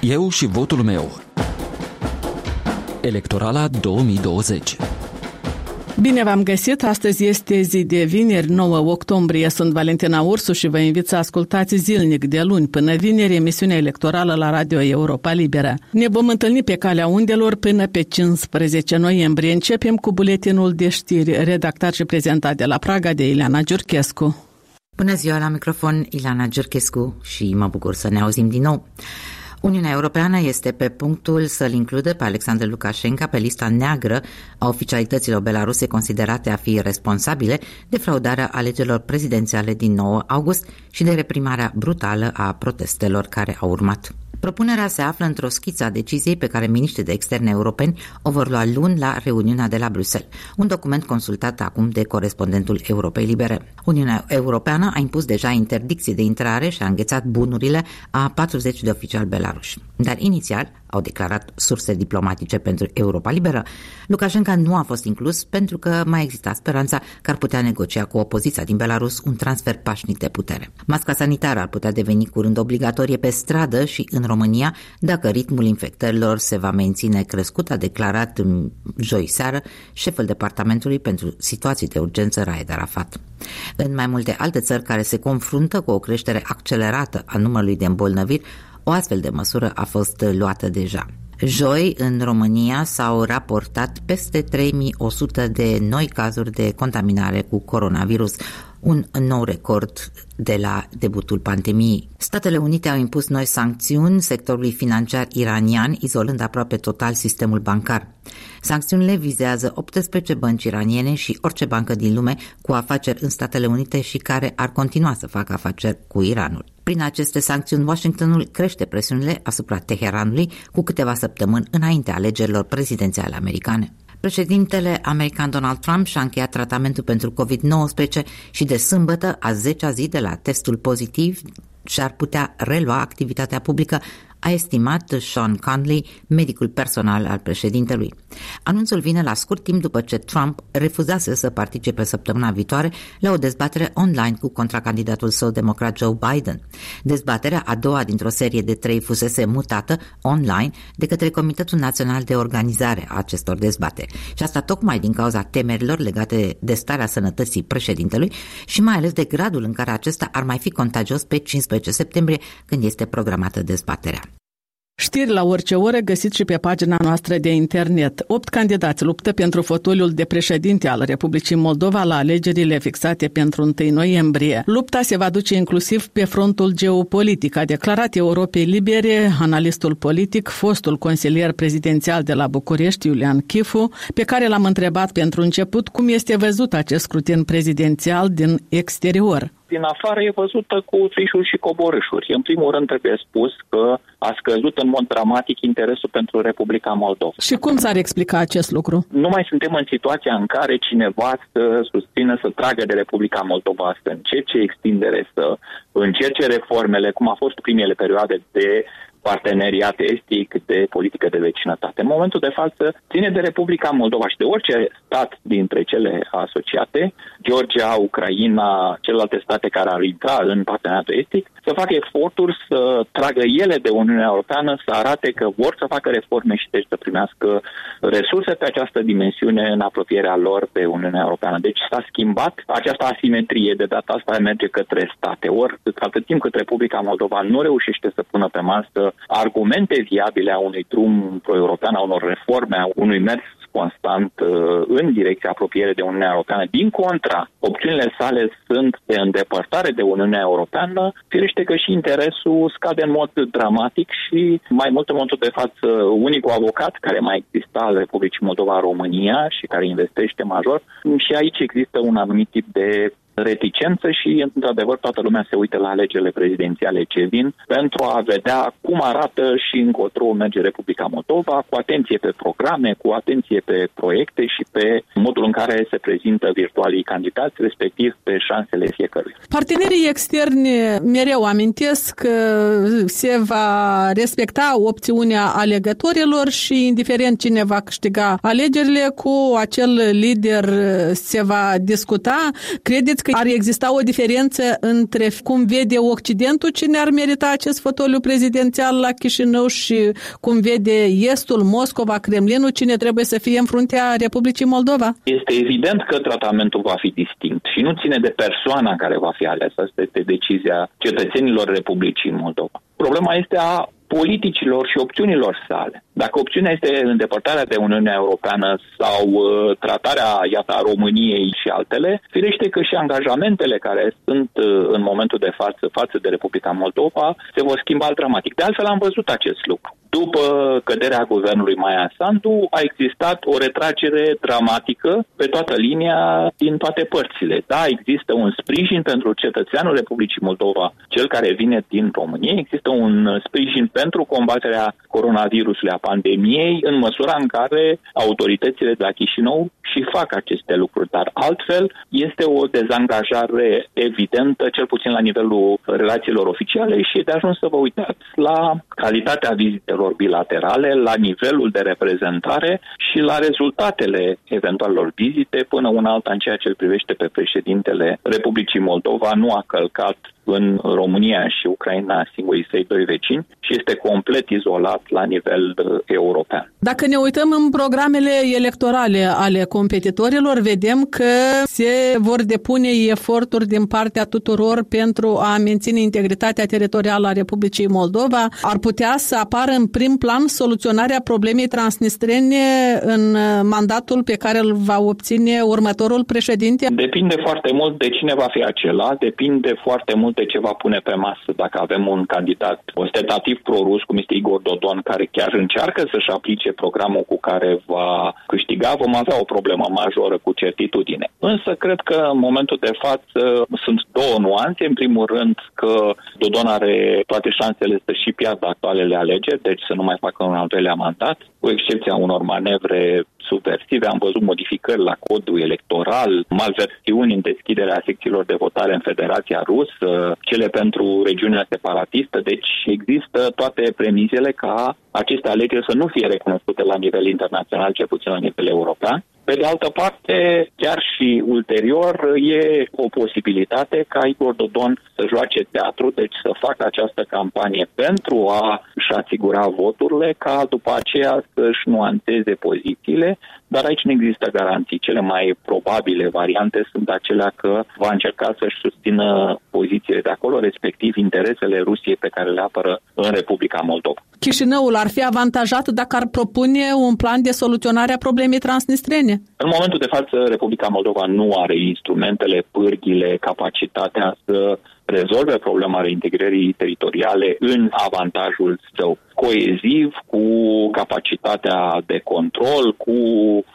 Eu și votul meu. Electorala 2020 Bine v-am găsit! Astăzi este zi de vineri, 9 octombrie. Sunt Valentina Ursu și vă invit să ascultați zilnic de luni până vineri emisiunea electorală la Radio Europa Liberă. Ne vom întâlni pe calea undelor până pe 15 noiembrie. Începem cu buletinul de știri redactat și prezentat de la Praga de Ileana Giurchescu. Bună ziua la microfon, Ilana Giurchescu și mă bucur să ne auzim din nou. Uniunea Europeană este pe punctul să-l includă pe Alexander Lukashenko pe lista neagră a oficialităților belaruse considerate a fi responsabile de fraudarea alegerilor prezidențiale din 9 august și de reprimarea brutală a protestelor care au urmat. Propunerea se află într-o schiță a deciziei pe care miniștrii de externe europeni o vor lua luni la reuniunea de la Bruxelles, un document consultat acum de corespondentul Europei Libere. Uniunea Europeană a impus deja interdicții de intrare și a înghețat bunurile a 40 de oficiali belaruși. Dar inițial, au declarat surse diplomatice pentru Europa Liberă, Lukashenko nu a fost inclus pentru că mai exista speranța că ar putea negocia cu opoziția din Belarus un transfer pașnic de putere. Masca sanitară ar putea deveni curând obligatorie pe stradă și în România dacă ritmul infectărilor se va menține crescut, a declarat joi seară șeful departamentului pentru situații de urgență Raed Arafat. În mai multe alte țări care se confruntă cu o creștere accelerată a numărului de îmbolnăviri, o astfel de măsură a fost luată deja. Joi, în România, s-au raportat peste 3100 de noi cazuri de contaminare cu coronavirus, un nou record de la debutul pandemiei. Statele Unite au impus noi sancțiuni sectorului financiar iranian, izolând aproape total sistemul bancar. Sancțiunile vizează 18 bănci iraniene și orice bancă din lume cu afaceri în Statele Unite și care ar continua să facă afaceri cu Iranul. Prin aceste sancțiuni, Washingtonul crește presiunile asupra Teheranului cu câteva săptămâni înainte alegerilor prezidențiale americane. Președintele american Donald Trump și-a încheiat tratamentul pentru COVID-19 și de sâmbătă, a 10-a zi de la testul pozitiv, și-ar putea relua activitatea publică a estimat Sean Conley, medicul personal al președintelui. Anunțul vine la scurt timp după ce Trump refuzase să participe săptămâna viitoare la o dezbatere online cu contracandidatul său democrat Joe Biden. Dezbaterea a doua dintr-o serie de trei fusese mutată online de către Comitetul Național de Organizare a acestor dezbateri. Și asta tocmai din cauza temerilor legate de starea sănătății președintelui și mai ales de gradul în care acesta ar mai fi contagios pe 15 septembrie, când este programată dezbaterea. Știri la orice oră găsit și pe pagina noastră de internet. Opt candidați luptă pentru fotoliul de președinte al Republicii Moldova la alegerile fixate pentru 1 noiembrie. Lupta se va duce inclusiv pe frontul geopolitic, a declarat Europei Libere analistul politic, fostul consilier prezidențial de la București, Iulian Chifu, pe care l-am întrebat pentru început cum este văzut acest scrutin prezidențial din exterior din afară e văzută cu frișuri și coborâșuri. În primul rând trebuie spus că a scăzut în mod dramatic interesul pentru Republica Moldova. Și cum s-ar explica acest lucru? Nu mai suntem în situația în care cineva să susțină, să tragă de Republica Moldova, să încerce extindere, să încerce reformele, cum a fost primele perioade de parteneriat estic, de politică de vecinătate. În momentul de față ține de Republica Moldova și de orice stat dintre cele asociate, Georgia, Ucraina, celelalte state care ar intra în parteneriatul estic, să facă eforturi să tragă ele de Uniunea Europeană, să arate că vor să facă reforme și deci să primească resurse pe această dimensiune în apropierea lor pe Uniunea Europeană. Deci s-a schimbat această asimetrie, de data asta merge către state. Ori atât timp cât Republica Moldova nu reușește să pună pe masă argumente viabile a unui drum pro-european, a unor reforme, a unui mers constant uh, în direcția apropiere de Uniunea Europeană. Din contra, opțiunile sale sunt de îndepărtare de Uniunea Europeană, firește că și interesul scade în mod dramatic și mai mult în momentul de față unicul avocat care mai exista al Republicii Moldova România și care investește major și aici există un anumit tip de reticență și, într-adevăr, toată lumea se uită la alegerile prezidențiale ce vin pentru a vedea cum arată și încotro merge Republica Moldova, cu atenție pe programe, cu atenție pe proiecte și pe modul în care se prezintă virtualii candidați, respectiv pe șansele fiecărui. Partenerii externi mereu amintesc că se va respecta opțiunea alegătorilor și, indiferent cine va câștiga alegerile, cu acel lider se va discuta. Credeți că ar exista o diferență între cum vede Occidentul cine ar merita acest fotoliu prezidențial la Chișinău și cum vede Estul, Moscova, Kremlinul, cine trebuie să fie în fruntea Republicii Moldova? Este evident că tratamentul va fi distinct și nu ține de persoana care va fi aleasă. Asta este decizia cetățenilor Republicii Moldova. Problema este a politicilor și opțiunilor sale. Dacă opțiunea este îndepărtarea de Uniunea Europeană sau uh, tratarea, iată, a României și altele, firește că și angajamentele care sunt uh, în momentul de față față de Republica Moldova se vor schimba dramatic. De altfel am văzut acest lucru. După căderea guvernului Maia Sandu, a existat o retragere dramatică pe toată linia din toate părțile. Da, există un sprijin pentru cetățeanul Republicii Moldova, cel care vine din România, există un sprijin pentru combaterea coronavirusului, a pandemiei, în măsura în care autoritățile de la Chișinău și fac aceste lucruri. Dar altfel este o dezangajare evidentă, cel puțin la nivelul relațiilor oficiale și de ajuns să vă uitați la calitatea vizitelor bilaterale, la nivelul de reprezentare și la rezultatele eventualelor vizite până una alta în ceea ce îl privește pe președintele Republicii Moldova nu a călcat în România și Ucraina singurii săi doi vecini și este complet izolat la nivel uh, european. Dacă ne uităm în programele electorale ale competitorilor, vedem că se vor depune eforturi din partea tuturor pentru a menține integritatea teritorială a Republicii Moldova. Ar putea să apară în prim plan soluționarea problemei transnistrene în mandatul pe care îl va obține următorul președinte? Depinde foarte mult de cine va fi acela, depinde foarte mult de ce va pune pe masă. Dacă avem un candidat ostentativ pro-rus, cum este Igor Dodon, care chiar încearcă să-și aplice programul cu care va câștiga, vom avea o problemă majoră cu certitudine. Însă cred că în momentul de față sunt două nuanțe. În primul rând că Dodon are toate șansele să și piardă actualele alegeri, deci să nu mai facă un al doilea mandat, cu excepția unor manevre subversive. Am văzut modificări la codul electoral, malversiuni în deschiderea secțiilor de votare în Federația Rusă, cele pentru regiunea separatistă. Deci există toate premizele ca aceste alegeri să nu fie recunoscute la nivel internațional, cel puțin la nivel european. Pe de altă parte, chiar și ulterior, e o posibilitate ca Igor Dodon să joace teatru, deci să facă această campanie pentru a-și asigura voturile, ca după aceea să-și nuanțeze pozițiile, dar aici nu există garanții. Cele mai probabile variante sunt acelea că va încerca să-și susțină pozițiile de acolo, respectiv interesele Rusiei pe care le apără în Republica Moldova. Chișinăul ar fi avantajat dacă ar propune un plan de soluționare a problemei transnistrene? În momentul de față, Republica Moldova nu are instrumentele, pârghile, capacitatea să rezolve problema reintegrării teritoriale în avantajul său coeziv, cu capacitatea de control, cu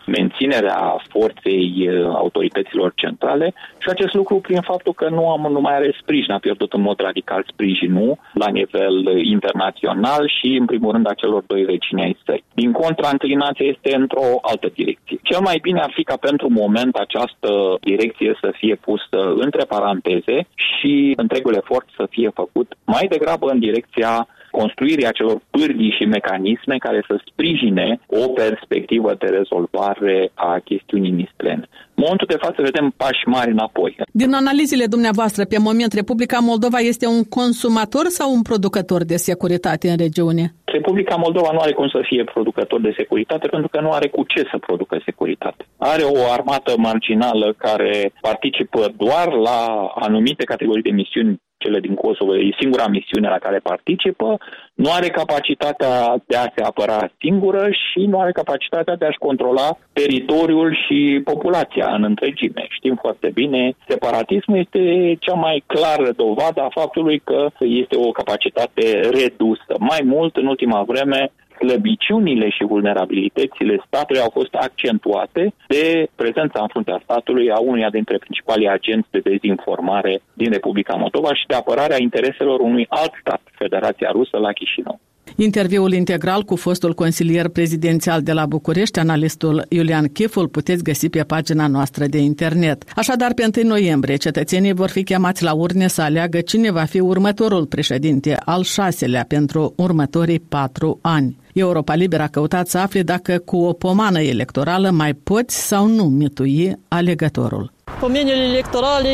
menținerea forței uh, autorităților centrale și acest lucru prin faptul că nu, am, nu mai are sprijin, a pierdut în mod radical sprijinul la nivel internațional și în primul rând a celor doi vecini ai săi. Din contra, înclinația este într-o altă direcție. Cel mai bine ar fi ca pentru moment această direcție să fie pusă între paranteze și întregul efort să fie făcut mai degrabă în direcția construirii acelor pârghii și mecanisme care să sprijine o perspectivă de rezolvare a chestiunii nistrene. În momentul de față vedem pași mari înapoi. Din analizele dumneavoastră, pe moment, Republica Moldova este un consumator sau un producător de securitate în regiune? Republica Moldova nu are cum să fie producător de securitate pentru că nu are cu ce să producă securitate. Are o armată marginală care participă doar la anumite categorii de misiuni cele din Kosovo, e singura misiune la care participă, nu are capacitatea de a se apăra singură și nu are capacitatea de a-și controla teritoriul și populația în întregime. Știm foarte bine, separatismul este cea mai clară dovadă a faptului că este o capacitate redusă. Mai mult, în ultima vreme, slăbiciunile și vulnerabilitățile statului au fost accentuate de prezența în fruntea statului a unuia dintre principalii agenți de dezinformare din Republica Moldova și de apărarea intereselor unui alt stat, Federația Rusă, la Chișinău. Interviul integral cu fostul consilier prezidențial de la București, analistul Iulian Chiful, puteți găsi pe pagina noastră de internet. Așadar, pe 1 noiembrie, cetățenii vor fi chemați la urne să aleagă cine va fi următorul președinte, al șaselea, pentru următorii patru ani. Europa Liberă a căutat să afle dacă cu o pomană electorală mai poți sau nu mitui alegătorul. Pomenile electorale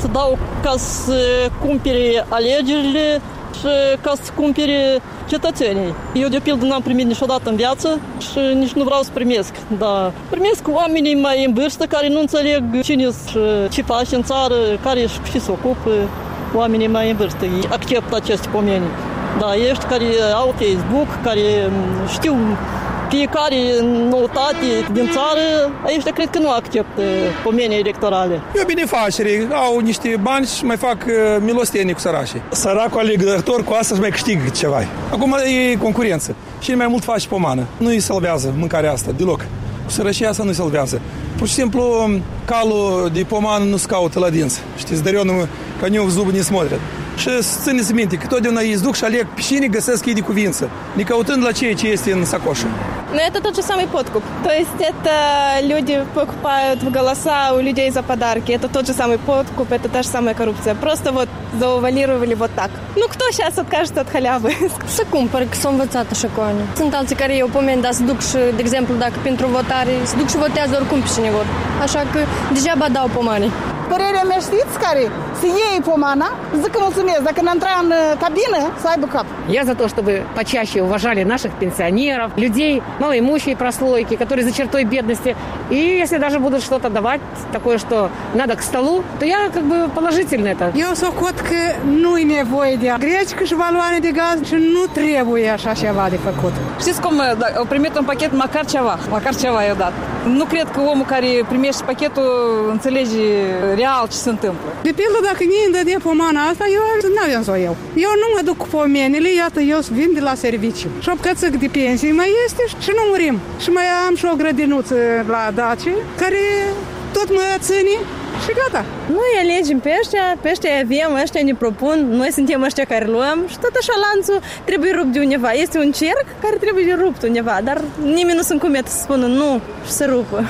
se dau ca să cumpere alegerile și ca să cumpere cetățenii. Eu, de pildă, n-am primit niciodată în viață și nici nu vreau să primesc. Da. Primesc oamenii mai în vârstă care nu înțeleg cine și ce face în țară, care și se ocupă oamenii mai în vârstă. Ei acceptă aceste pomeni. Da, ești care au Facebook, care știu fiecare noutate din țară, aici cred că nu acceptă pomenii electorale. E o binefacere, au niște bani și mai fac uh, milostenie cu sărașii. Săracul alegător cu asta și mai câștigă ceva. Acum e concurență. Și mai mult face pomană. Nu îi salvează mâncarea asta, deloc. Cu sărășia asta nu îi salvează. Pur și simplu, calul de pomană nu se caută la dinți. Știți, darionul, ca nu zubul ne смотрят. Și țineți minte că totdeauna îi duc și aleg pe cine găsesc ei de cuvință, ne căutând la ceea ce este în sacoșă. Но это тот же самый подкуп. То есть это люди покупают в голоса у людей за подарки. Это тот же самый подкуп, это та же самая коррупция. Просто вот заувалировали вот так. Ну, кто сейчас откажется от халявы? Să cumpăr, că. Sunt alții care eu pomeni, dar se duc și, de exemplu, dacă pentru votare, se duc și votează oricum pe cine vor. Așa că degeaba dau pomani. Părerea mea știți care? Să iei помана, zic că mulțumesc. Dacă ne intra în кабину, să aibă cap. Я за то, чтобы почаще уважали наших пенсионеров, людей малоимущей прослойки, которые за чертой бедности. И если даже будут что-то давать, такое, что надо к столу, то я как бы положительно это. Eu socot că nu e nevoie de grecică și valoare de gaz și nu trebuie așa ceva de făcut. Știți cum, da, au primit un pachet măcar ceva, măcar ceva i-au dat. Nu cred că omul care primește pachetul înțelege real ce se întâmplă. De pildă, dacă mie îmi dădea pomana asta, eu nu aveam să o iau. Eu nu mă duc cu pomenile, iată, eu vin de la serviciu. Și o bucățică de pensie mai este și nu murim. Și mai am și o grădinuță la Daci, care tot mă ține și gata. Noi alegem pe ăștia, pe ăștia avem, ăștia ne propun, noi suntem ăștia care luăm și tot așa lanțul trebuie rupt de undeva. Este un cerc care trebuie rupt undeva, dar nimeni nu se încumete să spună nu și să rupă.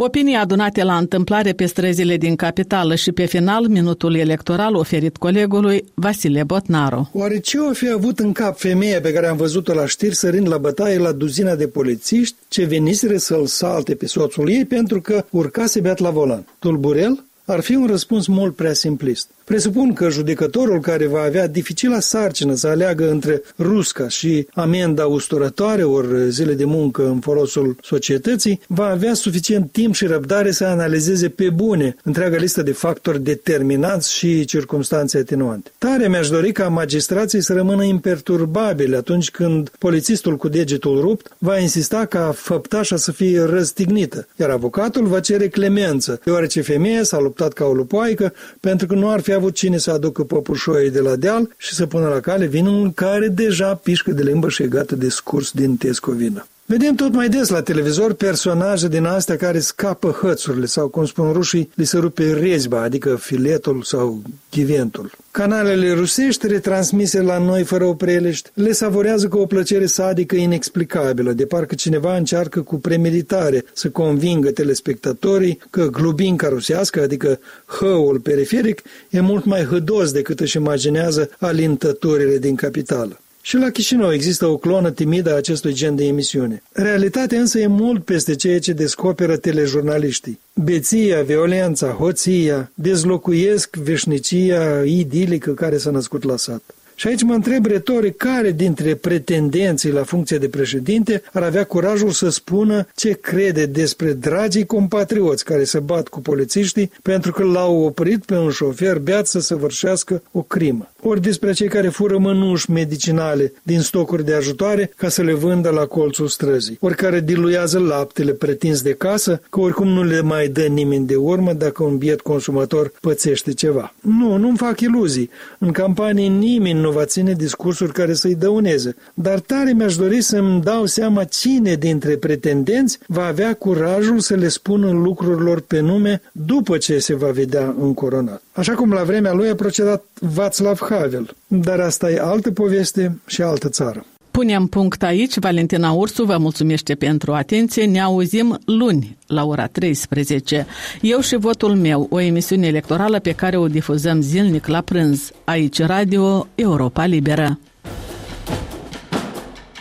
Opinii adunate la întâmplare pe străzile din capitală și pe final minutul electoral oferit colegului Vasile Botnaru. Oare ce o fi avut în cap femeia pe care am văzut-o la știri sărind la bătaie la duzina de polițiști ce veniseră să-l salte pe soțul ei pentru că urcase beat la volan? Tulburel? Ar fi un răspuns mult prea simplist. Presupun că judecătorul care va avea dificila sarcină să aleagă între rusca și amenda usturătoare ori zile de muncă în folosul societății, va avea suficient timp și răbdare să analizeze pe bune întreaga listă de factori determinanți și circumstanțe atenuante. Tare mi-aș dori ca magistrații să rămână imperturbabili atunci când polițistul cu degetul rupt va insista ca făptașa să fie răstignită, iar avocatul va cere clemență, deoarece femeia s-a luptat ca o lupoaică pentru că nu ar fi avut cine să aducă păpușoii de la deal și să pună la cale vinul care deja pișcă de limbă și e gata de scurs din tescovină. Vedem tot mai des la televizor personaje din astea care scapă hățurile sau, cum spun rușii, li se rupe rezba, adică filetul sau chiventul. Canalele rusești, retransmise la noi fără opreliști, le savorează cu o plăcere sadică inexplicabilă, de parcă cineva încearcă cu premeditare să convingă telespectatorii că glubinca rusească, adică hăul periferic, e mult mai hădos decât își imaginează alintăturile din capitală. Și la Chișinău există o clonă timidă a acestui gen de emisiune. Realitatea însă e mult peste ceea ce descoperă telejurnaliștii. Beția, violența, hoția dezlocuiesc veșnicia idilică care s-a născut la sat. Și aici mă întreb retoric care dintre pretendenții la funcție de președinte ar avea curajul să spună ce crede despre dragii compatrioți care se bat cu polițiștii pentru că l-au oprit pe un șofer beat să săvârșească o crimă. Ori despre cei care fură mănuși medicinale din stocuri de ajutoare ca să le vândă la colțul străzii. Ori care diluează laptele pretins de casă, că oricum nu le mai dă nimeni de urmă dacă un biet consumator pățește ceva. Nu, nu-mi fac iluzii. În campanie nimeni nu va ține discursuri care să-i dăuneze, dar tare mi-aș dori să-mi dau seama cine dintre pretendenți va avea curajul să le spună lucrurilor pe nume după ce se va vedea încoronat. Așa cum la vremea lui a procedat Václav Havel, dar asta e altă poveste și altă țară. Punem punct aici. Valentina Ursu vă mulțumește pentru atenție. Ne auzim luni la ora 13. Eu și votul meu, o emisiune electorală pe care o difuzăm zilnic la prânz. Aici Radio Europa Liberă.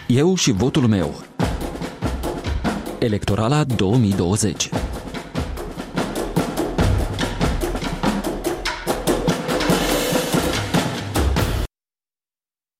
Eu și votul meu. Electorala 2020.